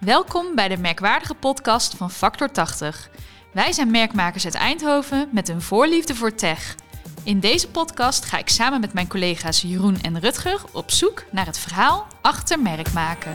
Welkom bij de merkwaardige podcast van Factor 80. Wij zijn merkmakers uit Eindhoven met een voorliefde voor tech. In deze podcast ga ik samen met mijn collega's Jeroen en Rutger op zoek naar het verhaal achter merkmaken.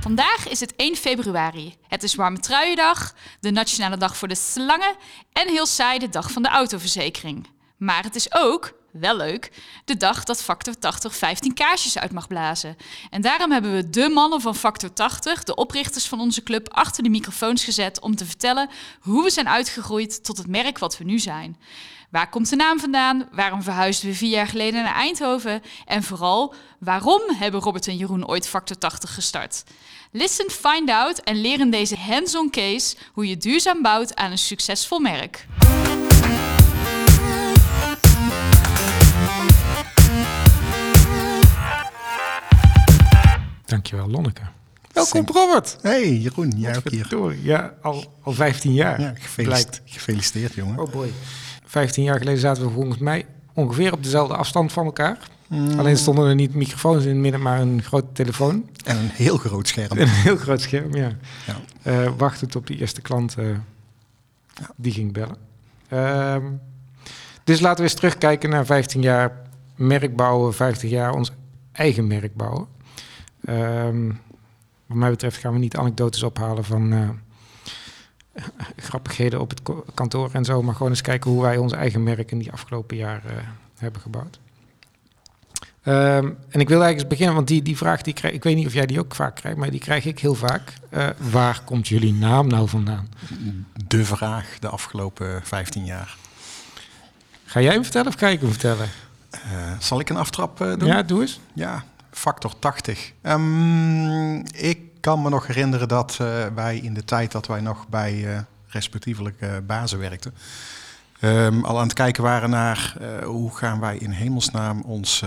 Vandaag is het 1 februari. Het is Warme Truiendag, de Nationale Dag voor de Slangen en heel saai de Dag van de Autoverzekering. Maar het is ook, wel leuk, de dag dat Factor 80 15 kaarsjes uit mag blazen. En daarom hebben we de mannen van Factor 80, de oprichters van onze club, achter de microfoons gezet om te vertellen hoe we zijn uitgegroeid tot het merk wat we nu zijn. Waar komt de naam vandaan? Waarom verhuisden we vier jaar geleden naar Eindhoven? En vooral, waarom hebben Robert en Jeroen ooit Factor 80 gestart? Listen, find out en leer in deze hands-on case hoe je duurzaam bouwt aan een succesvol merk. Dankjewel, Lonneke. Welkom Robert. Hey Jeroen, jij ook hier. Door. Ja, al, al 15 jaar. Ja, gefeliciteerd, gefeliciteerd jongen. Oh boy. 15 jaar geleden zaten we volgens mij ongeveer op dezelfde afstand van elkaar. Mm. Alleen stonden er niet microfoons in het midden, maar een grote telefoon. En een heel groot scherm. En een heel groot scherm, ja. Ja. Eh, wachtend op die eerste klant eh, die ging bellen. Ehm, dus laten we eens terugkijken naar 15 jaar merk bouwen, 15 jaar ons eigen merk bouwen. Ehm, wat mij betreft gaan we niet anekdotes ophalen van eh, grappigheden op het kantoor en zo, maar gewoon eens kijken hoe wij ons eigen merk in die afgelopen jaren eh, hebben gebouwd. Ehm, en ik wil eigenlijk eens beginnen, want die, die vraag, die krijg, ik weet niet of jij die ook vaak krijgt, maar die krijg ik heel vaak. Eh, waar komt jullie naam nou vandaan? De vraag de afgelopen 15 jaar. Ga jij hem vertellen of ga ik hem vertellen? Eh, zal ik een aftrap doen? Ja, doe eens. Ja, factor 80. Ehm, ik kan me nog herinneren dat eh, wij in de tijd dat wij nog bij eh, respectievelijk eh, bazen werkten, ehm, al aan het kijken waren naar eh, hoe gaan wij in hemelsnaam ons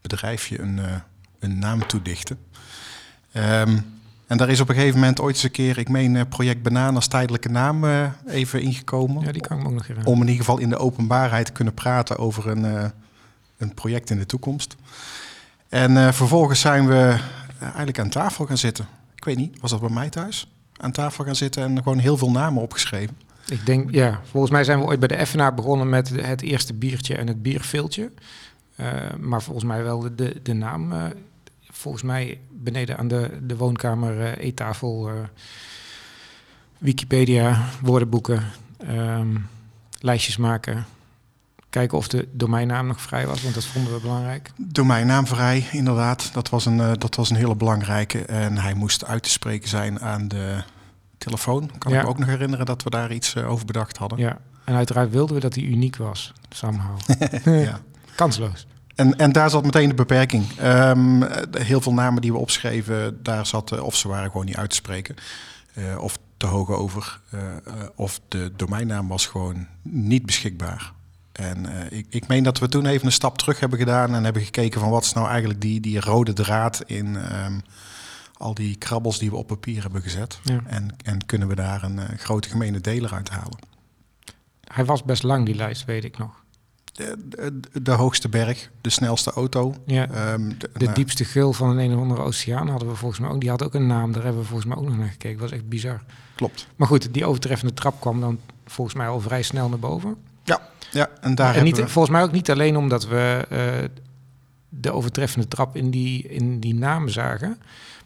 bedrijfje een, een naam toedichten. Ehm, en daar is op een gegeven moment ooit eens een keer, ik meen project Banaan als tijdelijke naam even ingekomen. Ja, die kan ik me ook nog herinneren. Om in ieder geval in de openbaarheid te kunnen praten over een, een project in de toekomst. En eh, vervolgens zijn we eh, eigenlijk aan tafel gaan zitten. Ik weet niet, was dat bij mij thuis? Aan tafel gaan zitten en gewoon heel veel namen opgeschreven. Ik denk, ja, volgens mij zijn we ooit bij de Effenaar begonnen met het eerste biertje en het bierviltje. Eh, maar volgens mij wel de, de, naam, volgens mij beneden aan de, de woonkamer eh, eettafel, Wikipedia, woordenboeken, ehm, lijstjes maken. Kijken of de domeinnaam nog vrij was, want dat vonden we belangrijk. Domeinnaamvrij, inderdaad. Dat was, een, eh, dat was een hele belangrijke. En hij moest uit te spreken zijn aan de telefoon. Kan Ja. ik me ook nog herinneren dat we daar iets eh, over bedacht hadden. Ja, en uiteraard wilden we dat die uniek was, somehow. Ja. Kansloos. En, en daar zat meteen de beperking. Ehm, eh, heel veel namen die we opschreven, daar zat, eh, of ze waren gewoon niet uit te spreken, of te hoog over, of de domeinnaam was gewoon niet beschikbaar. En eh, ik, ik meen dat we toen even een stap terug hebben gedaan en hebben gekeken van wat is nou eigenlijk die, die rode draad in ehm, al die krabbels die we op papier hebben gezet. Ja. En, en kunnen we daar een eh, grote gemene deler uit halen. Hij was best lang, die lijst, weet ik nog. De, de, de hoogste berg, de snelste auto. Ja. ehm, De nou, diepste gul van een, een of andere oceaan hadden we volgens mij ook. Die had ook een naam, daar hebben we volgens mij ook nog naar gekeken. Dat was echt bizar. Klopt. Maar goed, die overtreffende trap kwam dan volgens mij al vrij snel naar boven. Ja, ja en daar en niet, we... volgens mij ook niet alleen omdat we eh, de overtreffende trap in die, in die naam zagen.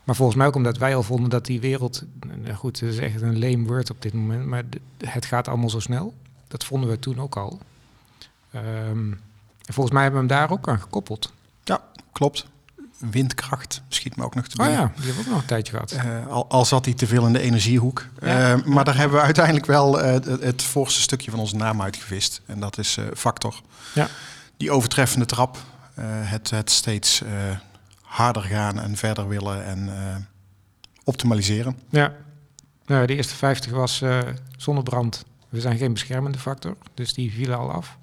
Maar volgens mij ook omdat wij al vonden dat die wereld... nou goed, het is echt een lame word op dit moment. Maar het gaat allemaal zo snel. Dat vonden we toen ook al. Ehm, en volgens mij hebben we hem daar ook aan gekoppeld. Ja, klopt. Windkracht schiet me ook nog te Oh binnen. ja, die hebben we ook nog een tijdje gehad. Eh, al, al zat hij te veel in de energiehoek. Ja. Eh, maar daar hebben we uiteindelijk wel eh, het, het voorste stukje van onze naam uitgevist. En dat is Factor. Ja. Die overtreffende trap. het, het steeds harder gaan en verder willen en optimaliseren. Ja, nou, de eerste 50 was zonnebrand. We zijn geen beschermende factor, dus die vielen al af.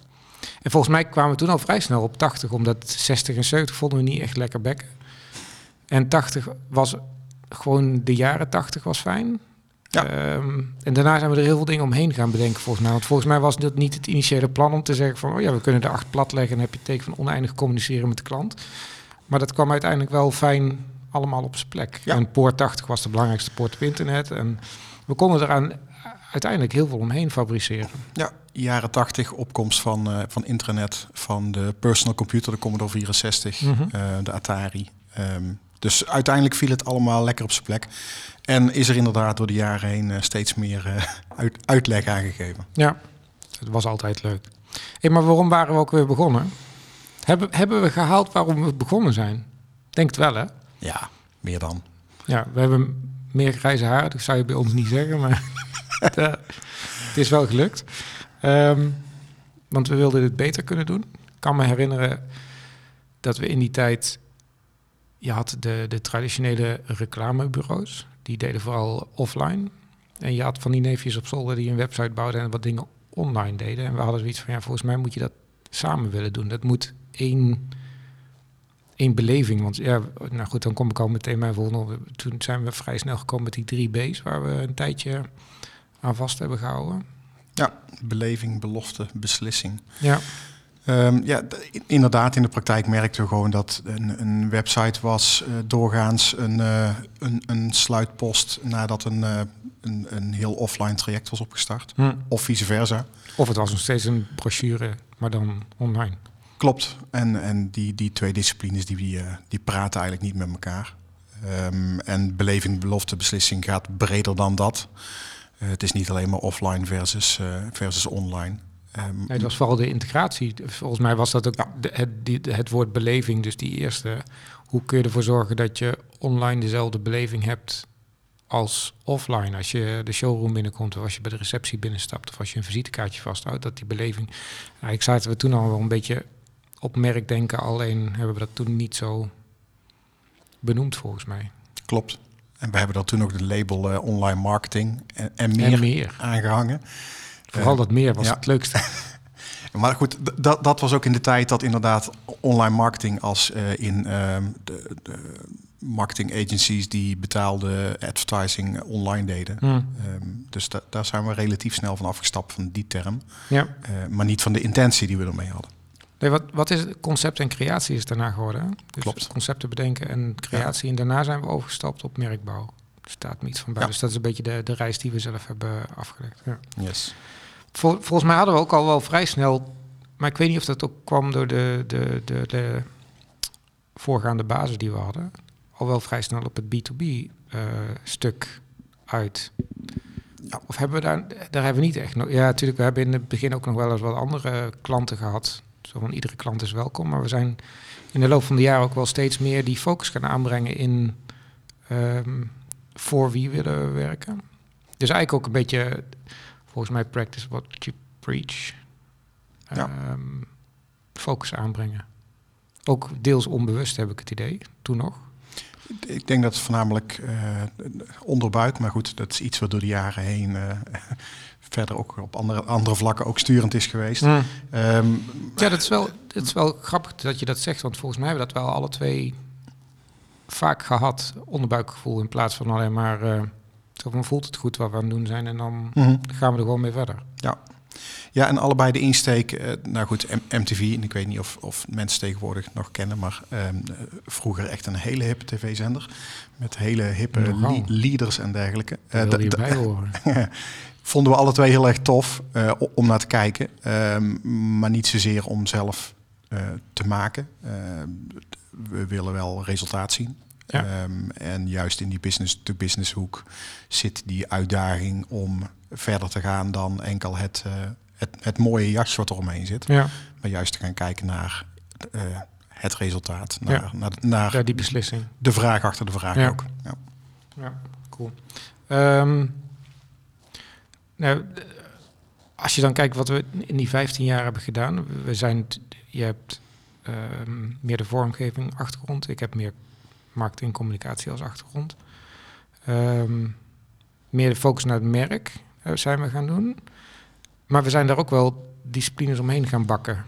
En volgens mij kwamen we toen al vrij snel op 80, omdat 60 en 70 vonden we niet echt lekker bekken. En 80 was gewoon, de jaren 80 was fijn. Ja. Ehm, en daarna zijn we er heel veel dingen omheen gaan bedenken volgens mij. Want volgens mij was dat niet het initiële plan om te zeggen van... oh ja, we kunnen de acht plat leggen en heb je teken van oneindig communiceren met de klant. Maar dat kwam uiteindelijk wel fijn allemaal op zijn plek. Ja. En poort 80 was de belangrijkste poort op internet. En we konden eraan uiteindelijk heel veel omheen fabriceren. Ja, jaren 80, opkomst van, eh, van internet, van de personal computer, de Commodore 64, Mhm. eh, de Atari. Ehm, dus uiteindelijk viel het allemaal lekker op zijn plek. En is er inderdaad door de jaren heen eh, steeds meer uit, uitleg aangegeven. Ja, het was altijd leuk. Hey, maar waarom waren we ook weer begonnen? Hebben, hebben we gehaald waarom we begonnen zijn? Denk het wel, hè? Ja, meer dan. Ja, we hebben meer grijze haar, dat zou je bij ons niet zeggen, maar het, het is wel gelukt. Ehm, want we wilden dit beter kunnen doen. Ik kan me herinneren dat we in die tijd... Je had de, de traditionele reclamebureaus, die deden vooral offline. En je had van die neefjes op zolder die een website bouwden en wat dingen online deden. En we hadden zoiets van, ja, volgens mij moet je dat samen willen doen. Dat moet één, één beleving. Want ja, nou goed, dan kom ik al meteen bij volgende. Toen zijn we vrij snel gekomen met die drie B's, waar we een tijdje aan vast hebben gehouden. Ja, beleving, belofte, beslissing. Ja, Ehm, ja, inderdaad, in de praktijk merkten we gewoon dat een, een website was eh, doorgaans een, eh, een, een sluitpost nadat een, eh, een, een heel offline traject was opgestart. hm. Of vice versa. of het was nog steeds een brochure, maar dan online. Klopt. En, en die, die twee disciplines die, die, die praten eigenlijk niet met elkaar. Ehm, en beleving, belofte, beslissing gaat breder dan dat. Eh, het is niet alleen maar offline versus, eh, versus online. Ehm, Nee, het was vooral de integratie. Volgens mij was dat ook Ja. de- het, die, het woord beleving, dus die eerste. Hoe kun je ervoor zorgen dat je online dezelfde beleving hebt als offline? Als je de showroom binnenkomt of als je bij de receptie binnenstapt of als je een visitekaartje vasthoudt, dat die beleving... Eigenlijk zaten we toen al wel een beetje op merkdenken, alleen hebben we dat toen niet zo benoemd volgens mij. Klopt. En we hebben daar toen ook de label eh, online marketing en, en meer, En meer. aangehangen. Vooral Eh, dat meer was ja. het leukste. Maar goed, dat, dat was ook in de tijd dat inderdaad online marketing als eh, in ehm, de, de marketing agencies die betaalde advertising online deden. Hm. Ehm, dus da- daar zijn we relatief snel van afgestapt van die term. Ja. Maar niet van de intentie die we ermee hadden. Nee, wat, wat is het? Concept en creatie is daarna geworden. hè? Dus Klopt. Concepten bedenken en creatie. En daarna zijn we overgestapt op merkbouw. Er staat me iets van bij. Ja. Dus dat is een beetje de, de reis die we zelf hebben afgelegd. Ja. Yes. Vol- volgens mij hadden we ook al wel vrij snel... Maar ik weet niet of dat ook kwam door de, de, de, de voorgaande basis die we hadden. Al wel vrij snel op het B2B-stuk uit. Ja. Of hebben we daar... Daar hebben we niet echt... nog- Ja, natuurlijk, we hebben in het begin ook nog wel eens wat andere klanten gehad. Zo van, iedere klant is welkom. Maar we zijn in de loop van de jaren ook wel steeds meer die focus gaan aanbrengen in... ehm, voor wie willen we werken. Dus eigenlijk ook een beetje, volgens mij, practice what you preach. Ja. Ehm, focus aanbrengen. Ook deels onbewust heb ik het idee, toen nog. Ik denk dat het voornamelijk eh onderbuik, maar goed, dat is iets wat door de jaren heen eh, verder ook op andere, andere vlakken ook sturend is geweest. Ehm, Ja, dat is, wel, dat is wel grappig dat je dat zegt, want volgens mij hebben we dat wel alle twee vaak gehad. Onderbuikgevoel in plaats van alleen maar, eh, zo van voelt het goed wat we aan het doen zijn en dan mhm. gaan we er gewoon mee verder. Ja. ja, en allebei de insteek. eh, nou goed, M- MTV, en ik weet niet of, of mensen tegenwoordig nog kennen, maar ehm, eh, vroeger echt een hele hippe tv-zender. Met hele hippe li- leaders en dergelijke. Daar Eh, wil je da- bij horen. vonden we alle twee heel erg tof eh, om naar te kijken. Ehm, maar niet zozeer om zelf eh, te maken. Ehm, we willen wel resultaat zien. Ja. Ehm, en juist in die business-to-business hoek zit die uitdaging om verder te gaan dan enkel het, eh, het, het mooie jasje wat er omheen zit. Ja, Maar juist te gaan kijken naar het resultaat. Naar, Ja. naar, naar die beslissing. de vraag achter de vraag ook. Ja. Ja, cool. Nou, als je dan kijkt wat we in die 15 jaar hebben gedaan. We zijn, je hebt ehm, meer de vormgeving achtergrond. Ik heb meer marketing en communicatie als achtergrond. Ehm, meer de focus naar het merk eh, zijn we gaan doen. Maar we zijn daar ook wel disciplines omheen gaan bakken.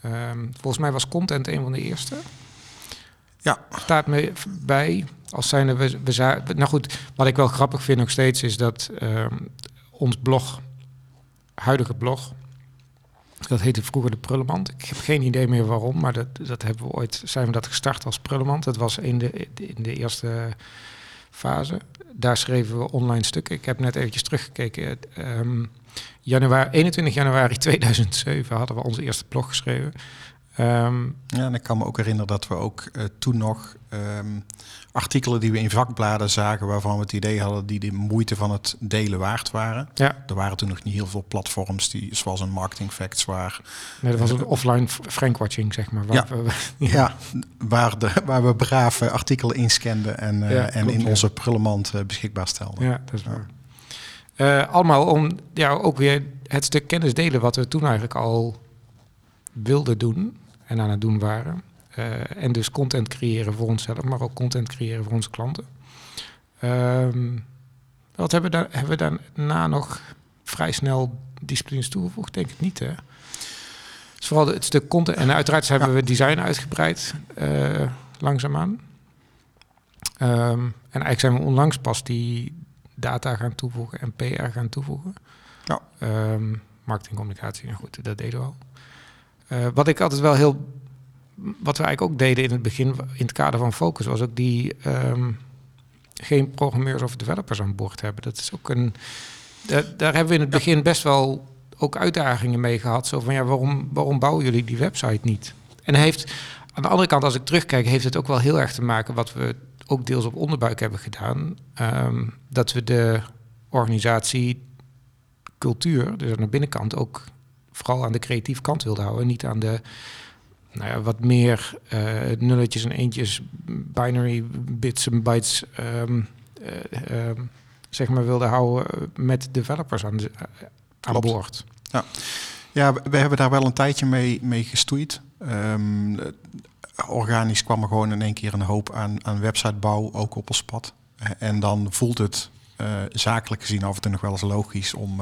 Ehm, volgens mij was content een van de eerste. Ja. staat me bij. Als zijnde we, we Nou goed, wat ik wel grappig vind nog steeds is dat ons blog, huidige blog, dat heette vroeger de Prullenmand. Ik heb geen idee meer waarom, maar dat, dat hebben we ooit, zijn we dat gestart als Prullenmand. Dat was in de, in de eerste fase. Daar schreven we online stukken. Ik heb net eventjes teruggekeken. Ehm, januari, 21 januari 2007 hadden we onze eerste blog geschreven. Ehm, Ja, en ik kan me ook herinneren dat we ook eh, toen nog ehm, artikelen die we in vakbladen zagen, waarvan we het idee hadden die de moeite van het delen waard waren. ja, Er waren toen nog niet heel veel platforms die, zoals een Marketing Facts, waar, nee, dat was een offline frankwatching, zeg maar. Ja. waar we- ja. waar, de, waar we braaf eh, artikelen inscanden en, eh, Ja, en klopt, in ja. onze prullenmand eh, beschikbaar stelden. Ja, dat is waar. Eh, allemaal om ja, ook weer het stuk kennis delen wat we toen eigenlijk al wilden doen en aan het doen waren. Eh, en dus content creëren voor onszelf, maar ook content creëren voor onze klanten. Ehm, wat hebben we, daar, hebben we daarna nog vrij snel disciplines toegevoegd? Denk ik niet, hè? Dus vooral het stuk content. En uiteraard hebben we design uitgebreid, eh, langzaamaan. Ehm, en eigenlijk zijn we onlangs pas die data gaan toevoegen en PR gaan toevoegen. Ja. Ehm, marketing, communicatie, en goed, dat deden we al. Eh, wat ik altijd wel heel... Wat we eigenlijk ook deden in het begin, in het kader van Focus, was ook die... ehm, geen programmeurs of developers aan boord hebben. Dat is ook een... Daar, daar hebben we in het begin best wel ook uitdagingen mee gehad. Zo van, ja, waarom, waarom bouwen jullie die website niet? En heeft, aan de andere kant, als ik terugkijk, heeft het ook wel heel erg te maken... wat we ook deels op onderbuik hebben gedaan. ehm, dat we de organisatie cultuur, dus aan de binnenkant, ook vooral aan de creatieve kant wilden houden. Niet aan de nou ja, wat meer eh, nulletjes en eentjes, binary bits en bytes, ehm, eh, ehm, zeg maar, wilden houden met developers aan, de, aan boord. Ja, we, we hebben daar wel een tijdje mee, mee gestoeid. Ehm, eh, organisch kwam er gewoon in één keer een hoop aan, aan websitebouw ook op ons pad. Eh, En dan voelt het zakelijk gezien af en toe nog wel eens logisch om,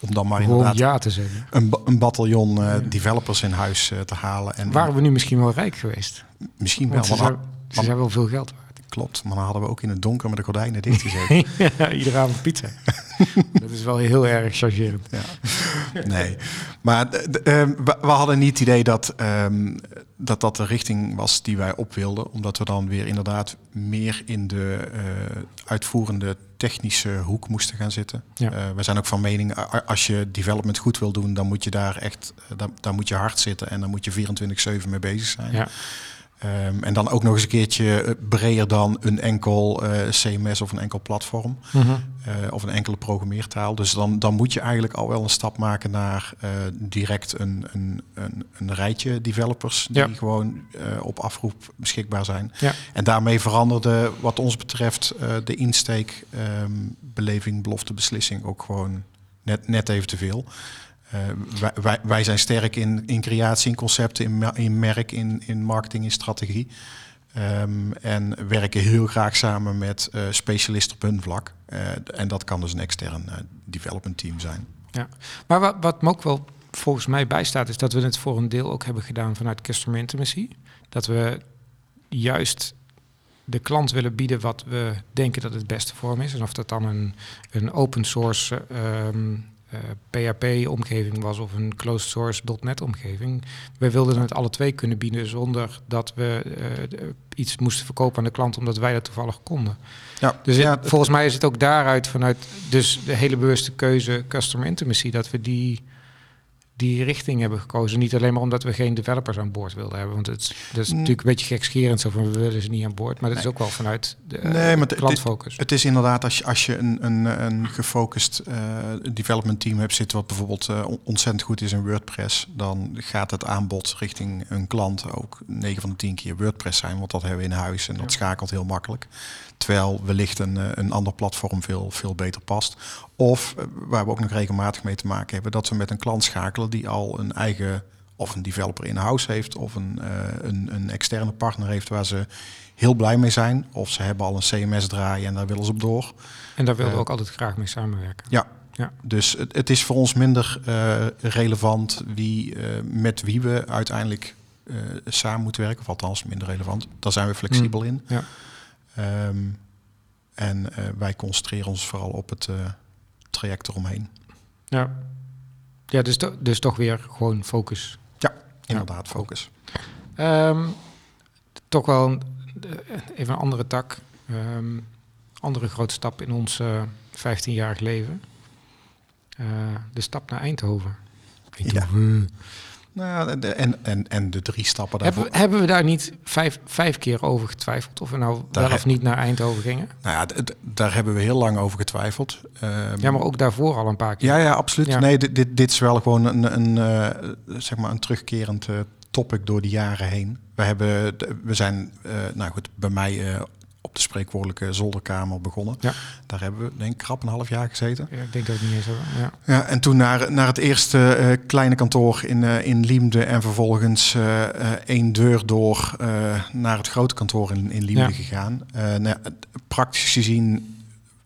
om dan maar inderdaad ja te zeggen. een, een bataljon eh, Ja. developers in huis eh, te halen. En Waren we nu misschien wel rijk geweest? misschien wel, ze want- zijn, ze zijn wel veel geld waard. klopt, maar dan hadden we ook in het donker met de gordijnen dicht gezeten. ja, iedere avond pizza. dat is wel heel erg chargerend. Ja. Nee, maar d- ehm, we, we hadden niet het idee dat, ehm, dat dat de richting was die wij op wilden. Omdat we dan weer inderdaad meer in de eh, uitvoerende technische hoek moesten gaan zitten. Ja. Eh, we zijn ook van mening, als je development goed wil doen, dan moet je daar echt, eh, dan, dan moet je hard zitten en dan moet je 24-7 mee bezig zijn. Ja. Ehm, en dan ook nog eens een keertje eh, breder dan een enkel eh, CMS of een enkel platform. Mhm. Eh, of een enkele programmeertaal. Dus dan, dan moet je eigenlijk al wel een stap maken naar direct een, een, een, een rijtje developers die Ja. gewoon op afroep beschikbaar zijn. Ja. En daarmee veranderde wat ons betreft de insteek, ehm, beleving, belofte, beslissing ook gewoon net, net even te veel. Eh, wij, wij, wij zijn sterk in, in creatie, in concepten, in, in merk, in, in marketing, in strategie. Ehm, en werken heel graag samen met eh, specialisten op hun vlak. Eh, en dat kan dus een extern development team zijn. Maar wat, wat me ook wel volgens mij bijstaat, is dat we het voor een deel ook hebben gedaan vanuit Customer Intimacy. Dat we juist de klant willen bieden wat we denken dat het beste voor hem is. En of dat dan een, een open source ehm, eh, PHP-omgeving was of een closed source .NET omgeving. We wilden het alle twee kunnen bieden zonder dat we eh, iets moesten verkopen aan de klant omdat wij dat toevallig konden. Ja, Dus ja, het- volgens mij is het ook daaruit vanuit dus de hele bewuste keuze customer intimacy dat we die, die richting hebben gekozen. Niet alleen maar omdat we geen developers aan boord wilden hebben. Want het, is- dat is Mm. natuurlijk een beetje gekscherend zo van we willen ze niet aan boord. Maar dat is ook wel vanuit de Nee, maar dit- klantfocus. Het is inderdaad als je, als je een, een, een gefocust eh, development team hebt zitten, wat bijvoorbeeld eh, on- ontzettend goed is in WordPress, dan gaat het aanbod richting een klant ook 9 van de 10 keer WordPress zijn, want dat hebben we in huis en dat Ja. schakelt heel makkelijk. Terwijl wellicht een, eh, een ander platform veel, veel beter past. Of eh, waar we ook nog regelmatig mee te maken hebben, dat we met een klant schakelen die al een eigen of een developer in-house heeft of een, eh, een, een externe partner heeft waar ze heel blij mee zijn. Of ze hebben al een CMS draaien en daar willen ze op door. En daar wilden we ook altijd graag mee samenwerken. Ja. Ja. Dus het, het is voor ons minder relevant wie, met wie we uiteindelijk samen moeten werken, of althans minder relevant. Daar zijn we flexibel in. Ja. Ehm, en eh, wij concentreren ons vooral op het eh, traject eromheen. Ja, ja dus, to- dus toch weer gewoon focus. Inderdaad, focus. Ehm, toch wel een, eh, even een andere tak. Ehm, andere grote stap in ons eh 15-jarig leven. De stap naar Eindhoven. Ja. Nou, de- en, en, en de drie stappen daarvoor. Hebben, hebben we daar niet vijf, vijf keer over getwijfeld of we nou Daar wel he- of niet naar Eindhoven gingen? Nou ja, daar hebben we heel lang over getwijfeld. Ehm, Ja, maar ook daarvoor al een paar keer. Ja, ja, absoluut. Ja. Nee, dit, dit, dit is wel gewoon een, een, eh, zeg maar een terugkerend eh, topic door de jaren heen. We, hebben, we zijn, eh, nou goed, bij mij de spreekwoordelijke zolderkamer begonnen. Ja. Daar hebben we denk ik krap een half jaar gezeten. Ja, ik denk dat het niet eens hebben. Ja. Ja, en toen naar, naar het eerste eh, kleine kantoor in, eh, in Liemde en vervolgens eh, één deur door naar het grote kantoor in, in Liemde gegaan. Nou, praktisch gezien,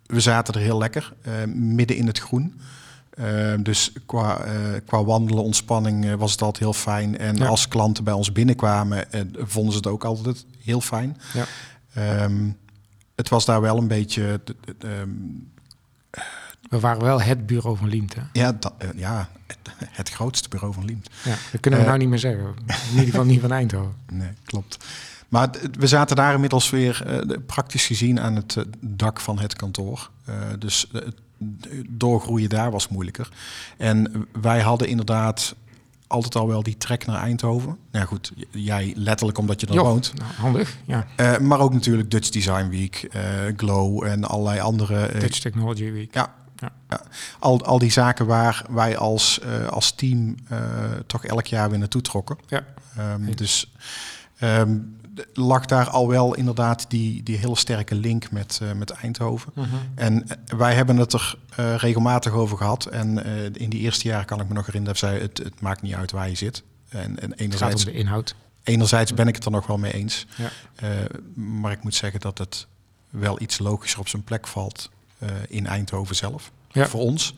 we zaten er heel lekker, midden in het groen. Dus qua, eh, qua wandelen, ontspanning was het altijd heel fijn. En Ja. als klanten bij ons binnenkwamen, vonden ze het ook altijd heel fijn. Ja. Ehm, het was daar wel een beetje... d- ehm, We waren wel het bureau van Liemt. Hè? ja, dat, eh, ja, het, grootste bureau van Liemt. Ja, dat kunnen we Eh, nou niet meer zeggen. In ieder geval niet van Eindhoven. Nee, klopt. Maar we zaten daar inmiddels weer eh, praktisch gezien aan het eh, dak van het kantoor. Eh, dus eh, doorgroeien daar was moeilijker. En wij hadden inderdaad altijd al wel die trek naar Eindhoven. Nou goed, j- jij letterlijk omdat je er Joh, woont. nou, handig. Ja, Eh, maar ook natuurlijk Dutch Design Week, eh, Glow en allerlei andere... eh, Dutch Technology Week. ja, Ja. ja. Al, al die zaken waar wij als, als team toch elk jaar weer naartoe trokken. Ja. Eens. dus ehm, lag daar al wel inderdaad die, die hele sterke link met, eh, met Eindhoven. Mhm. En eh, wij hebben het er eh, regelmatig over gehad. En in die eerste jaren kan ik me nog herinneren dat zij het, het maakt niet uit waar je zit. En, en Het gaat om enerzijds, de inhoud. enerzijds ben ik het er nog wel mee eens. Ja. Maar ik moet zeggen dat het wel iets logischer op zijn plek valt in Eindhoven zelf. Ja. Voor ons.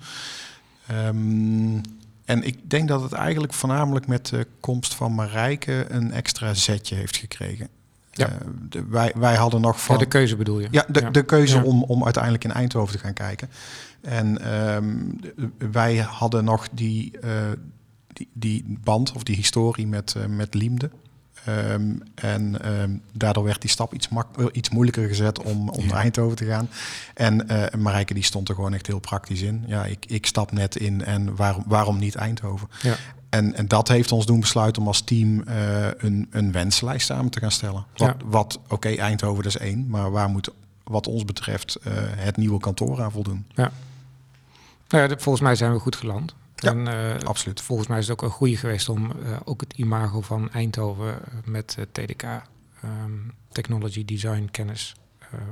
Ehm, en ik denk dat het eigenlijk voornamelijk met de komst van Marijke een extra zetje heeft gekregen. Ja. Eh, de- wij, wij hadden nog van. Ja, de keuze bedoel je? Ja, de, de keuze Ja. Om, om uiteindelijk in Eindhoven te gaan kijken. En ehm, wij hadden nog die, eh, die, die band of die historie met, eh, met Liemde. Ehm, en ehm, daardoor werd die stap iets, mak iets moeilijker gezet om, om Ja. naar Eindhoven te gaan. En eh Marijke die stond er gewoon echt heel praktisch in. Ja, ik, ik stap net in en waarom, waarom niet Eindhoven? Ja. En, en dat heeft ons doen besluiten om als team eh, een, een wenslijst samen te gaan stellen. Wat, Ja. wat oké, Eindhoven dat is één, maar waar moet wat ons betreft eh, het nieuwe kantoor aan voldoen? Nou ja, volgens mij zijn we goed geland. Ja, en, eh, absoluut. Volgens mij is het ook een goede geweest om eh, ook het imago van Eindhoven eh, met TDK, ehm, Technology Design Kennis,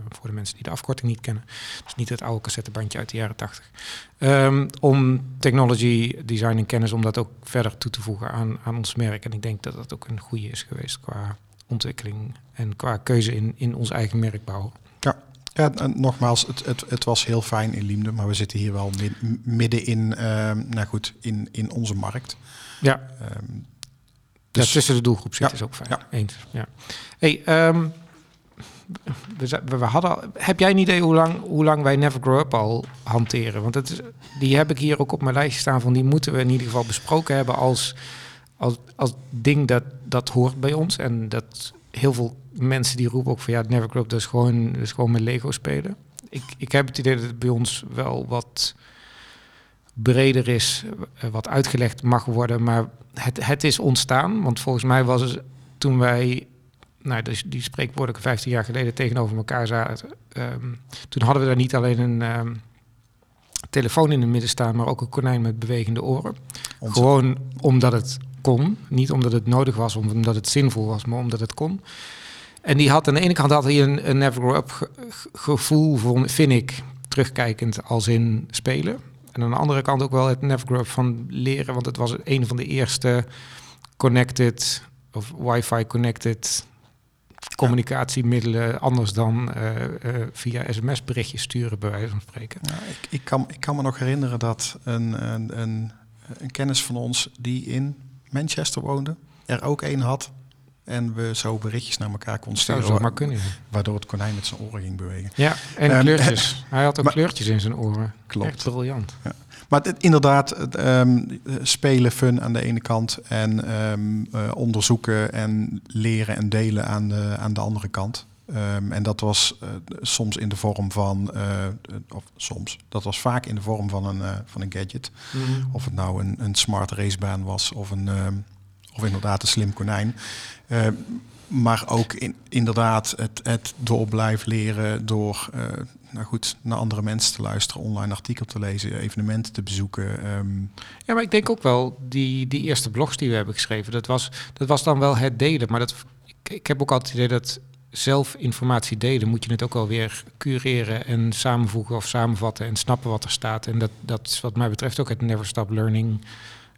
voor de mensen die de afkorting niet kennen. Dus niet het oude cassettebandje uit de jaren 80. Ehm, om technology, design en kennis, om dat ook verder toe te voegen aan, aan ons merk. En ik denk dat dat ook een goede is geweest qua ontwikkeling en qua keuze in, in ons eigen merkbouw. Ja, en nogmaals, het, het, het was heel fijn in Liemde, maar we zitten hier wel mid- midden in, ehm, nou goed, in, in onze markt. Ja, Ja, dus tussen de doelgroep zit Ja, is ook fijn. ja. Eens. Ja. Hey, ehm, we, we, we hadden al, heb jij een idee hoe lang, hoe lang wij Never Grow Up al hanteren? Want het is, die heb ik hier ook op mijn lijstje staan van die moeten we in ieder geval besproken hebben als, als, als ding dat, dat hoort bij ons. En dat heel veel mensen die roepen ook van ja, Never Up dat is gewoon, dat is gewoon met Lego spelen. Ik, ik heb het idee dat het bij ons wel wat breder is, eh, wat uitgelegd mag worden, maar het, het is ontstaan. Want volgens mij was het toen wij, nou, dus die spreekwoordelijke 15 jaar geleden tegenover elkaar zaten, ehm, toen hadden we daar niet alleen een ehm, telefoon in het midden staan, maar ook een konijn met bewegende oren. Gewoon omdat het kon. Niet omdat het nodig was, omdat het zinvol was, maar omdat het kon. En die had aan de ene kant had hij een, een Never Grow Up ge- ge- gevoel, vind ik, terugkijkend als in spelen. En aan de andere kant ook wel het Never Grow Up van leren, want het was een van de eerste connected of wifi connected communicatiemiddelen anders dan eh, eh, via sms berichtjes sturen bij wijze van spreken. Ik, ik, kan, ik kan me nog herinneren dat een, een, een kennis van ons die in Manchester woonde, er ook een had En we zo berichtjes naar elkaar konden sturen. maar kunnen. ja. Waardoor het konijn met zijn oren ging bewegen. Ja, en Ehm, kleurtjes. Hij had ook maar- kleurtjes in zijn oren. Klopt. Echt briljant. Maar het, inderdaad, het, ehm, spelen, fun aan de ene kant. En ehm, eh, onderzoeken en leren en delen aan de, aan de andere kant. Ehm, en dat was eh, soms in de vorm van, eh, of soms, dat was vaak in de vorm van een, eh, van een gadget. Of het nou een, een smart racebaan was of, een, ehm, of inderdaad een slim konijn. Ehm, maar ook in, inderdaad het, het door blijven leren, door nou goed, naar andere mensen te luisteren, online artikel te lezen, evenementen te bezoeken. Ja, maar ik denk ook wel, die, die eerste blogs die we hebben geschreven, dat was, dat was dan wel het delen. Maar dat, ik, ik heb ook altijd het idee dat zelf informatie delen, moet je het ook alweer cureren en samenvoegen of samenvatten en snappen wat er staat. En dat, dat is wat mij betreft ook het never stop learning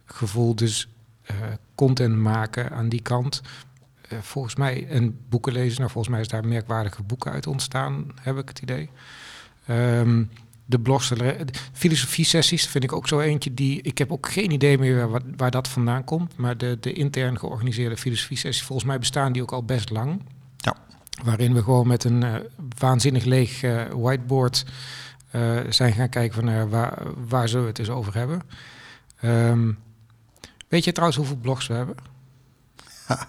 gevoel. Dus eh, content maken aan die kant. Eh, volgens mij, en boeken lezen, nou volgens mij is daar merkwaardige boeken uit ontstaan, heb ik het idee. Ehm, de blogs, de filosofie-sessies vind ik ook zo eentje die... Ik heb ook geen idee meer waar, waar dat vandaan komt. Maar de, de intern georganiseerde filosofie-sessies, volgens mij bestaan die ook al best lang. Waarin we gewoon met een eh, waanzinnig leeg eh, whiteboard eh, zijn gaan kijken van waar, waar zullen we het eens over hebben. Ehm, weet je trouwens hoeveel blogs we hebben? Ha.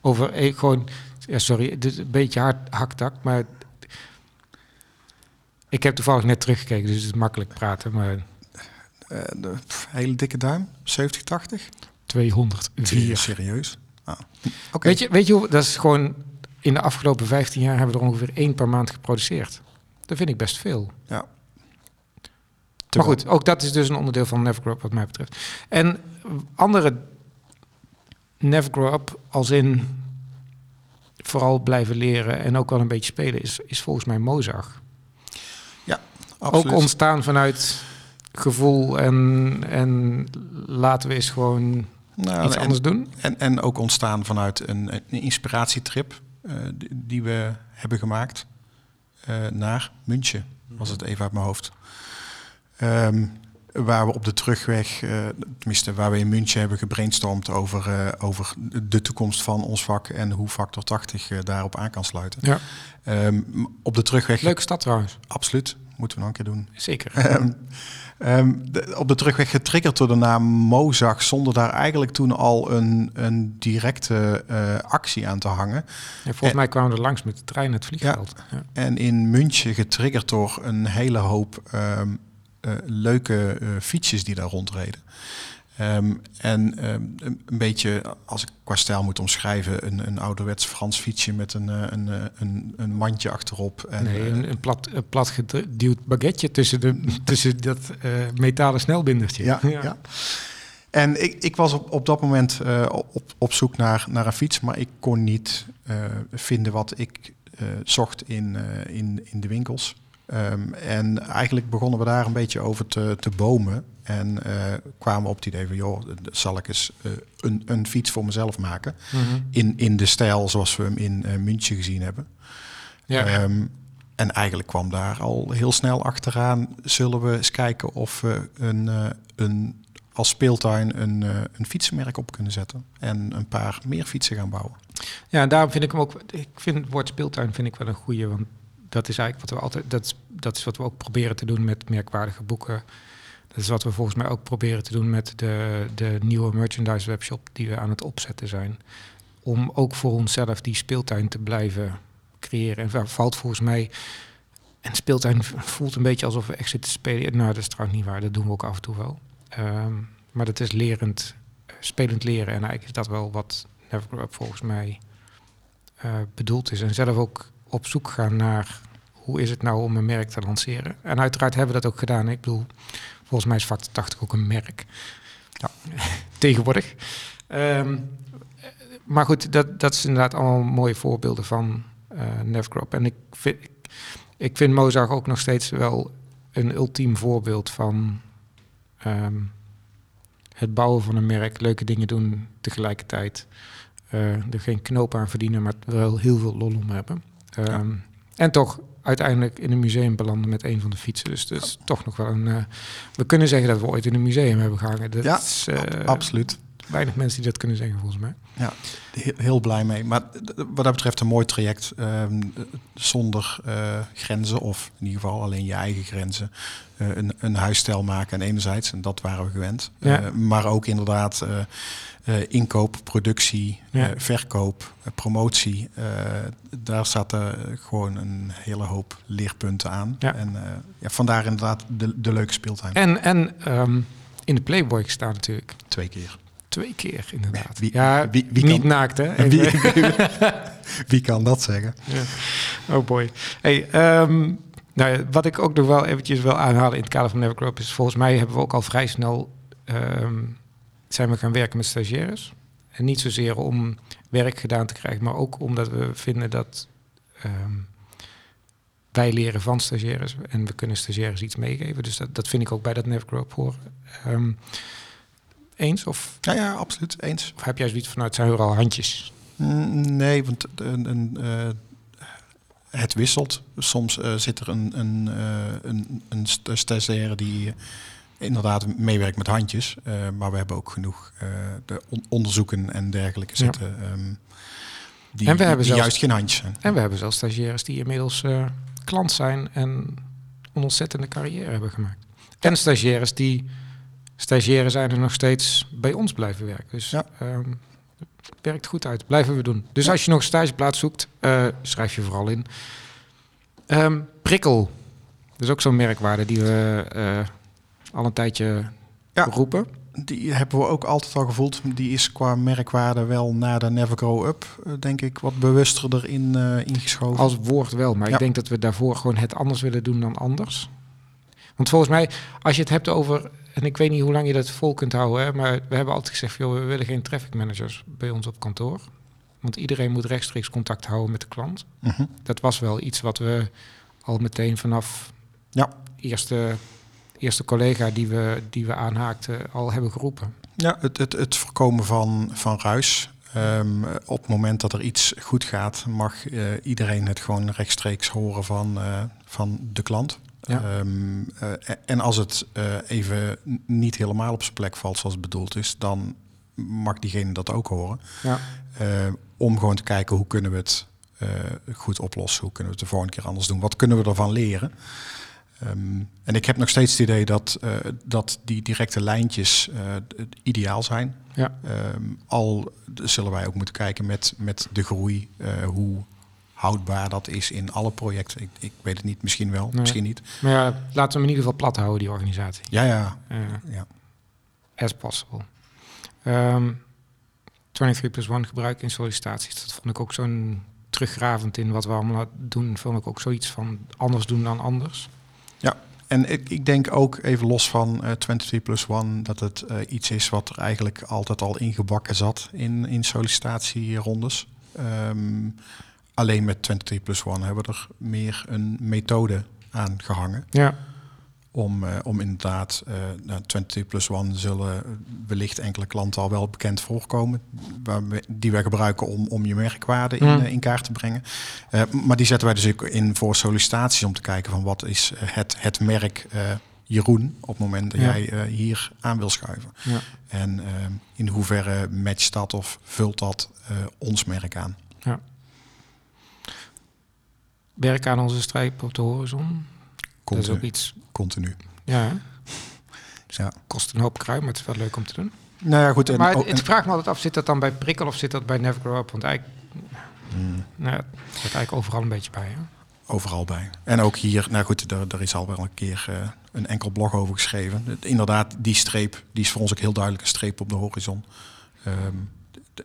Over eh, gewoon, ja, sorry, het is een beetje hard haktak, maar ik heb toevallig net teruggekeken, dus het is makkelijk praten, maar de pff, hele dikke duim, 70, 80? 204. Serieus? Ah. Weet je, weet je hoe, dat is gewoon, in de afgelopen 15 jaar hebben we er ongeveer één per maand geproduceerd. Dat vind ik best veel. Ja. Maar goed, ook dat is dus een onderdeel van Never Grow Up wat mij betreft. En andere Never Grow Up als in vooral blijven leren en ook wel een beetje spelen is, is volgens mij Mozart. Absoluut. Ook ontstaan vanuit gevoel en, en laten we eens gewoon Nou, iets en- anders doen. En, en ook ontstaan vanuit een, een inspiratietrip die- die we hebben gemaakt eh, naar München, was het even uit mijn hoofd. Ehm, waar we op de terugweg, eh, tenminste waar we in München hebben gebrainstormd over, eh, over de toekomst van ons vak en hoe factor 80 eh, daarop aan kan sluiten. Ja. Ehm, op de terugweg, Leuke stad trouwens, absoluut, moeten we nog een keer doen. zeker. Ehm, ehm, de- op de terugweg getriggerd door de naam Mozag, zonder daar eigenlijk toen al een, een directe eh, actie aan te hangen. Ja, volgens mij kwamen we er langs met de trein het vliegveld. Ja. En in München getriggerd door een hele hoop ehm, eh, leuke eh, fietsjes die daar rondreden. Ehm, en ehm, een beetje, als ik qua stijl moet omschrijven, een, een ouderwets Frans fietsje met een, eh, een, eh, een, een mandje achterop. En, nee, eh, een, een plat, een plat geduwd baguette tussen, de, tussen dat metalen snelbindertje. Ja, ja. En ik, ik was op, op dat moment op, op zoek naar, naar een fiets, maar ik kon niet vinden wat ik zocht in, in, in de winkels. Ehm, en eigenlijk begonnen we daar een beetje over te, te bomen. En eh, kwamen we op het idee van, joh, zal ik eens eh, een, een fiets voor mezelf maken. Mhm. In, in de stijl zoals we hem in eh, München gezien hebben. ja. Ehm, en eigenlijk kwam daar al heel snel achteraan. Zullen we eens kijken of we een, een, als speeltuin een, een fietsenmerk op kunnen zetten. En een paar meer fietsen gaan bouwen. Ja, en daarom vind ik hem ook. Ik vind het woord speeltuin vind ik wel een goede, want dat is eigenlijk wat we altijd. Dat is, dat is wat we ook proberen te doen met merkwaardige boeken. Dat is wat we volgens mij ook proberen te doen met de, de nieuwe merchandise webshop die we aan het opzetten zijn. Om ook voor onszelf die speeltuin te blijven creëren. En valt volgens mij. En speeltuin voelt een beetje alsof we echt zitten te spelen. Nou, dat is trouwens niet waar. Dat doen we ook af en toe wel. Ehm, maar dat is lerend, eh, spelend leren. En eigenlijk is dat wel wat volgens mij eh, bedoeld is. En zelf ook op zoek gaan naar hoe is het nou om een merk te lanceren. En uiteraard hebben we dat ook gedaan. Ik bedoel, volgens mij is Factor 80 ook een merk. Ja. Tegenwoordig. Ehm, eh, maar goed, dat, dat is inderdaad allemaal mooie voorbeelden van eh Never Grow Up. En ik vind, ik, ik vind Mozart ook nog steeds wel een ultiem voorbeeld van ehm, het bouwen van een merk, leuke dingen doen tegelijkertijd. eh, er geen knoop aan verdienen, maar wel heel veel lol om hebben. Ehm, En toch uiteindelijk in een museum belanden met een van de fietsen. Dus dat is toch nog wel een... eh, we kunnen zeggen dat we ooit in een museum hebben gehangen. Dat Ja, is, eh, Absoluut. Weinig mensen die dat kunnen zeggen, volgens mij. Ja, he- heel blij mee. Maar wat dat betreft een mooi traject. ehm, zonder eh, grenzen, of in ieder geval alleen je eigen grenzen. Eh, een, een huisstijl maken en enerzijds, en dat waren we gewend. Ja. Eh, maar ook inderdaad inkoop, productie, Ja. verkoop, promotie. daar zaten gewoon een hele hoop leerpunten aan. Ja. En ja, vandaar inderdaad de, de leuke speeltuin. En, en ehm, in de Playboy gestaan natuurlijk. Twee keer. Twee keer, inderdaad. Wie- ja, wie- wie niet kan- naakt, hè? Wie, kan dat zeggen? Ja. Oh boy. Hey, ehm, nou, wat ik ook nog wel eventjes wil aanhalen in het kader van Never Grow Up is... volgens mij hebben we ook al vrij snel ehm, zijn we gaan werken met stagiaires. En niet zozeer om werk gedaan te krijgen, maar ook omdat we vinden dat ehm, wij leren van stagiaires. En we kunnen stagiaires iets meegeven. Dus dat, dat vind ik ook bij dat Never Grow Up horen. Eens? Of, Ja, ja, absoluut. Eens. of heb jij zoiets vanuit zijn al handjes? Mm, Nee, want een, een, eh, het wisselt. Soms eh, zit er een, een, eh, een, een st- stagiaire die eh, inderdaad meewerkt met handjes. eh, maar we hebben ook genoeg eh, de on- onderzoeken en dergelijke Ja. zitten. ehm, die, En we hebben zelfs- juist geen handjes zijn. En we hebben zelfs stagiaires die inmiddels eh, klant zijn en een ontzettende carrière hebben gemaakt. En stagiaires die stagiaire zijn en nog steeds bij ons blijven werken. Dus Ja. ehm, het werkt goed uit. Blijven we doen. Dus als je nog een stageplaats zoekt, eh, schrijf je vooral in. Ehm, prikkel. Dat is ook zo'n merkwaarde die we eh, al een tijdje Ja. roepen. Die hebben we ook altijd al gevoeld. Die is qua merkwaarde wel na de Never Grow Up, eh, denk ik, wat bewuster erin ingeschoven. Als woord wel, maar Ja. ik denk dat we daarvoor gewoon het anders willen doen dan anders. Want volgens mij, als je het hebt over, en ik weet niet hoe lang je dat vol kunt houden, hè, maar we hebben altijd gezegd, joh, we willen geen traffic managers bij ons op kantoor. Want iedereen moet rechtstreeks contact houden met de klant. Mhm. Dat was wel iets wat we al meteen vanaf Ja. eerste, eerste collega die we, die we aanhaakten al hebben geroepen. Ja, het, het, het voorkomen van, van ruis. Ehm, op het moment dat er iets goed gaat, mag eh, iedereen het gewoon rechtstreeks horen van, eh, van de klant. Ja. Ehm, eh, en als het eh, even niet helemaal op zijn plek valt zoals het bedoeld is, dan mag diegene dat ook horen. Ja. Eh, om gewoon te kijken hoe kunnen we het eh, goed oplossen, hoe kunnen we het de volgende keer anders doen, wat kunnen we ervan leren. Ehm, en ik heb nog steeds het idee dat, dat die directe lijntjes ideaal zijn. Ja. Ehm, al zullen wij ook moeten kijken met, met de groei, hoe houdbaar dat is in alle projecten. Ik, ik weet het niet, misschien wel, Nee. misschien niet. Maar ja, laten we hem in ieder geval plat houden, die organisatie. Ja, ja, ja. as possible. Ehm 23 plus 1 gebruik in sollicitaties. Dat vond ik ook zo'n teruggravend in wat we allemaal doen. Vond ik ook zoiets van anders doen dan anders. En ik, ik denk ook even los van eh 23 plus 1 dat het eh, iets is wat er eigenlijk altijd al ingebakken zat in, in sollicitatierondes. Ehm, alleen met 23 plus 1 hebben we er meer een methode aan gehangen. Ja, Om, eh, om inderdaad, eh nou, 22 plus 1 zullen wellicht enkele klanten al wel bekend voorkomen. Waar we, die wij gebruiken om, om je merkwaarde in, Mm. eh, in kaart te brengen. Maar die zetten wij dus ook in voor sollicitaties om te kijken van wat is het, het merk Jeroen op het moment dat Ja. jij hier aan wil schuiven. ja. En in hoeverre matcht dat of vult dat ons merk aan. Werk aan onze streep op de horizon. Dat is Continu. ook iets, continu. ja, hè? Ja. kost een hoop kruim, maar het is wel leuk om te doen. Nou ja, goed. En, maar het, het vraagt me altijd af, zit dat dan bij Prikkel of zit dat bij Never Grow Up? Want eigenlijk, Hmm. nou, het zit eigenlijk overal een beetje bij. Hè? overal bij. En ook hier, nou goed, er, er is al wel een keer eh, een enkel blog over geschreven. Het- Inderdaad, die streep, die is voor ons ook heel duidelijk een streep op de horizon. Ehm,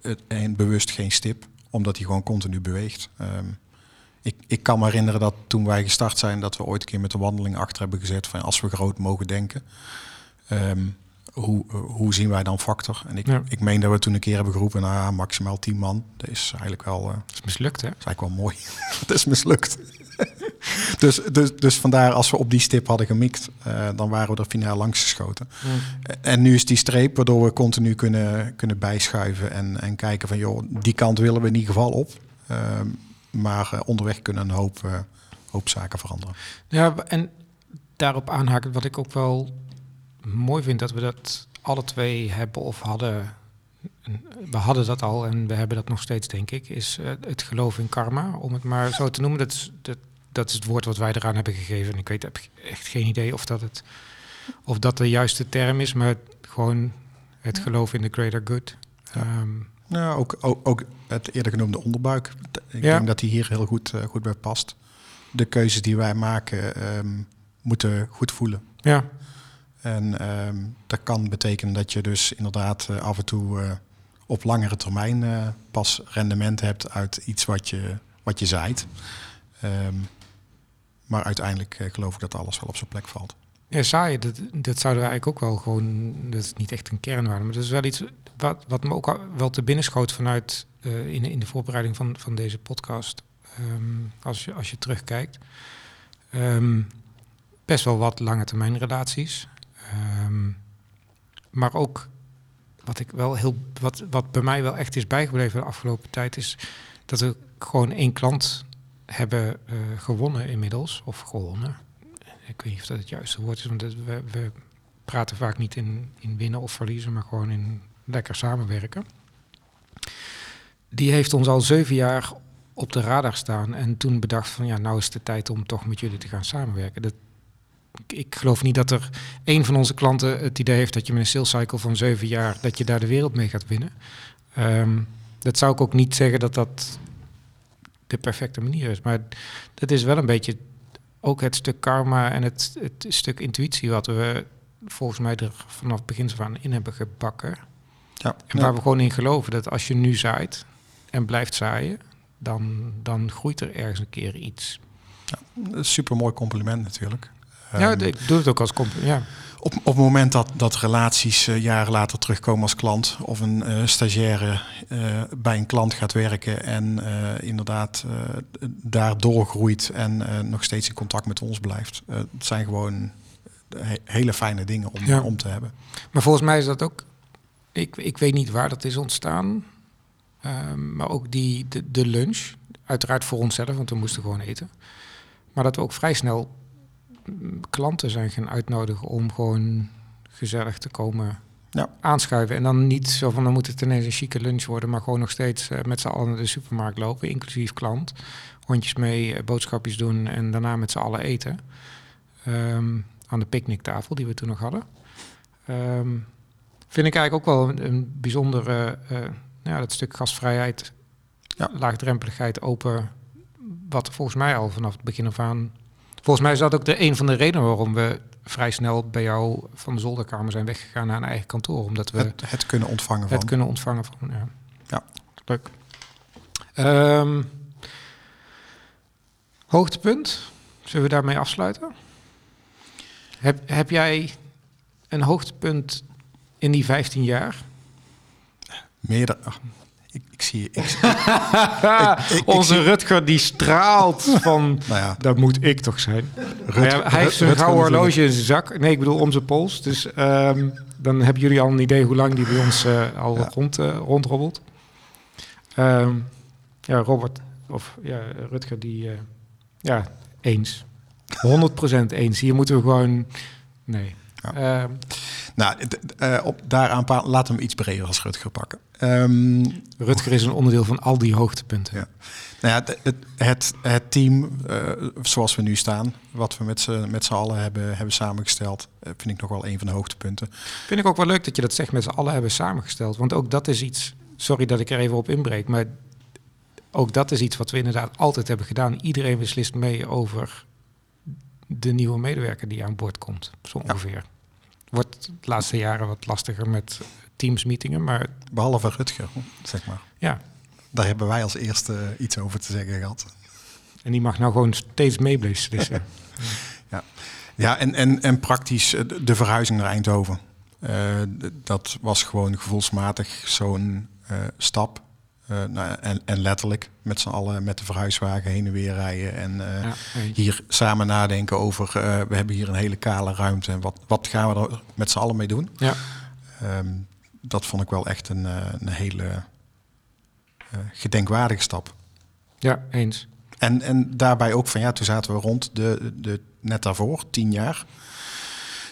het- en bewust geen stip, omdat die gewoon continu beweegt. Ehm, ik, ik kan me herinneren dat toen wij gestart zijn, dat we ooit een keer met de wandeling achter hebben gezet van als we groot mogen denken. ehm, hoe, hoe zien wij dan factor? En ik, Ja. ik meen dat we toen een keer hebben geroepen, nou ja, maximaal 10 man. Dat is eigenlijk wel, Dat is mislukt, hè? dat is eigenlijk wel mooi. Het is mislukt. dus, dus, dus vandaar, als we op die stip hadden gemikt, eh, dan waren we er finaal langs geschoten. En nu is die streep waardoor we continu kunnen, kunnen bijschuiven en, en kijken van, joh, die kant willen we in ieder geval op. Ehm, maar eh, onderweg kunnen een hoop, eh, hoop zaken veranderen. Ja, en daarop aanhaken, wat ik ook wel mooi vind, dat we dat alle twee hebben of hadden en we hadden dat al en we hebben dat nog steeds, denk ik, is eh, het geloof in karma, om het maar zo te noemen. Dat is, dat, dat is het woord wat wij eraan hebben gegeven. En ik weet heb echt geen idee of dat, het, of dat de juiste term is, maar gewoon het geloof in de greater good. Ehm, Nou, ook, ook, ook het eerder genoemde onderbuik. Ik Ja. denk dat die hier heel goed, eh, goed bij past. De keuzes die wij maken ehm, moeten goed voelen. ja, En ehm, dat kan betekenen dat je dus inderdaad eh, af en toe eh, op langere termijn pas rendement hebt uit iets wat je, wat je zaait. Ehm, maar uiteindelijk geloof ik dat alles wel op zijn plek valt. Ja, saai, dat, dat zouden we eigenlijk ook wel gewoon... Dat is niet echt een kernwaarde, maar dat is wel iets wat, wat me ook wel te binnen schoot vanuit... eh, in, in de voorbereiding van, van deze podcast. Ehm, als, je, als je terugkijkt. Ehm, best wel wat lange termijn relaties. Ehm, maar ook wat, ik wel heel, wat, wat bij mij wel echt is bijgebleven de afgelopen tijd... is dat we gewoon één klant hebben eh, gewonnen inmiddels. Of gewonnen ik weet niet of dat het juiste woord is, want we, we praten vaak niet in, in winnen of verliezen, maar gewoon in lekker samenwerken. Die heeft ons al zeven jaar op de radar staan en toen bedacht van ja, nou is de tijd om toch met jullie te gaan samenwerken. Dat, ik, geloof niet dat er één van onze klanten het idee heeft dat je met een sales cycle van zeven jaar, dat je daar de wereld mee gaat winnen. Ehm, dat zou ik ook niet zeggen dat dat de perfecte manier is, maar dat is wel een beetje ook het stuk karma en het, het stuk intuïtie wat we volgens mij er vanaf begin af aan in hebben gebakken. Ja, En waar we gewoon in geloven dat als je nu zaait en blijft zaaien, dan, dan groeit er ergens een keer iets. een super mooi compliment natuurlijk. Ja, Ehm, ik doe het ook als compliment. Ja. Op, op het moment dat, dat relaties eh, jaren later terugkomen als klant of een eh, stagiaire eh, bij een klant gaat werken en inderdaad daar doorgroeit en nog steeds in contact met ons blijft. Het zijn gewoon he- hele fijne dingen om, Ja. om te hebben. Maar volgens mij is dat ook, ik, ik weet niet waar dat is ontstaan, ehm, maar ook die, de, de lunch, uiteraard voor onszelf, want we moesten gewoon eten. Maar dat we ook vrij snel klanten zijn gaan uitnodigen om gewoon gezellig te komen Ja. aanschuiven. En dan niet zo van dan moet het ineens een chique lunch worden, maar gewoon nog steeds eh, met z'n allen naar de supermarkt lopen, inclusief klant. Hondjes mee, eh, boodschapjes doen en daarna met z'n allen eten. Ehm, aan de picknicktafel die we toen nog hadden. Ehm, vind ik eigenlijk ook wel een, een bijzondere, eh, ja, dat stuk gastvrijheid, Ja. laagdrempeligheid, open, wat volgens mij al vanaf het begin af aan... Volgens mij is dat ook de, een van de redenen waarom we vrij snel bij jou van de zolderkamer zijn weggegaan naar een eigen kantoor. Omdat we Het, het kunnen ontvangen van. het kunnen ontvangen van. Ja, Ja. leuk. Ehm, hoogtepunt, zullen we daarmee afsluiten? Heb, heb jij een hoogtepunt in die 15 jaar? Meerder, ach, ik, ik zie ik, ik- ik Onze zie- Rutger die straalt van, nou ja, dat moet ik toch zijn. Rut- Maar ja, hij heeft zijn Rutger gouden horloge in zijn zak. Nee, ik bedoel om zijn pols. Dus ehm, dan hebben jullie al een idee hoe lang die bij ons eh, al Ja. rond, eh, rondrobbelt. Ehm, ja, Robert, of ja, Rutger, die... eh, ja, eens. 100% eens. Hier moeten we gewoon... Nee. Ja. Ehm, Nou, d- d- eh, op, daaraan pa- laten we hem iets breder als Rutger pakken. Ehm, Rutger is een onderdeel van al die hoogtepunten. Ja. Nou ja, het, het, het, team eh, zoals we nu staan, wat we met z'n met z'n allen hebben, hebben samengesteld, eh, vind ik nog wel een van de hoogtepunten. Vind ik ook wel leuk dat je dat zegt met z'n allen hebben samengesteld. Want ook dat is iets... Sorry dat ik er even op inbreek, maar ook dat is iets wat we inderdaad altijd hebben gedaan. Iedereen beslist mee over de nieuwe medewerker die aan boord komt, zo Ja. ongeveer. Wordt de laatste jaren wat lastiger met teamsmeetingen, maar Behalve Rutger, zeg maar. ja. Daar hebben wij als eerste iets over te zeggen gehad. En die mag nou gewoon steeds mee beslissen. Ja, en, en, en praktisch eh, de- verhuizing naar Eindhoven. Eh, dat was gewoon gevoelsmatig zo'n eh, stap. Eh, nou, en, en letterlijk met z'n allen met de verhuiswagen heen en weer rijden. En eh, ja, hier samen nadenken over, eh, we hebben hier een hele kale ruimte. En wat, wat gaan we er met z'n allen mee doen? ja. Ehm, dat vond ik wel echt een, eh, een hele eh, gedenkwaardige stap. ja, eens. En, en daarbij ook van ja, toen zaten we rond de, de net daarvoor, tien jaar.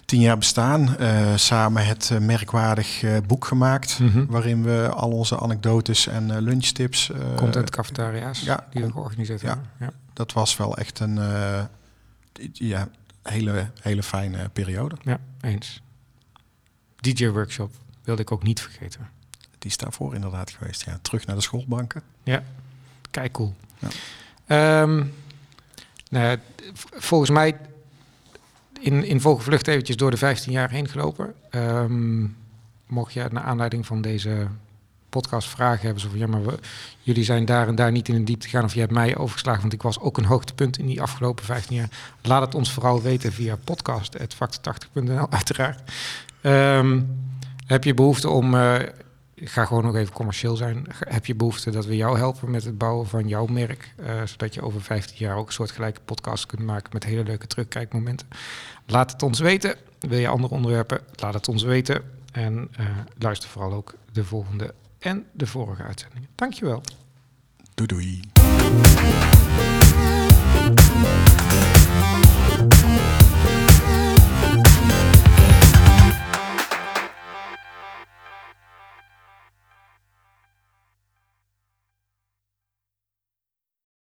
tien jaar bestaan. eh, samen het merkwaardig boek gemaakt. Mhm. Waarin we al onze anekdotes en lunchtips. Content cafetaria's ja, die we georganiseerd ja. hebben. Ja. Dat was wel echt een ja, hele, hele fijne periode. ja, eens. DJ-workshop wilde ik ook niet vergeten. Die is daarvoor inderdaad geweest. Ja, terug naar de schoolbanken. Kijk, cool. Ja. Ehm, nou ja, volgens mij in, in vogelvlucht eventjes door de 15 jaar heen gelopen. Ehm, mocht je naar aanleiding van deze podcast vragen hebben, zo van ja, maar we, jullie zijn daar en daar niet in de diepte gegaan of je hebt mij overgeslagen, want ik was ook een hoogtepunt in die afgelopen 15 jaar. Laat het ons vooral weten via podcast.factor80.nl uiteraard. Ehm, heb je behoefte om eh, ik ga gewoon nog even commercieel zijn. Heb je behoefte dat we jou helpen met het bouwen van jouw merk? eh, zodat je over 15 jaar ook een soort gelijke podcast kunt maken met hele leuke terugkijkmomenten. Laat het ons weten. Wil je andere onderwerpen? Laat het ons weten. En eh, luister vooral ook de volgende en de vorige uitzendingen. Dankjewel. Doei doei.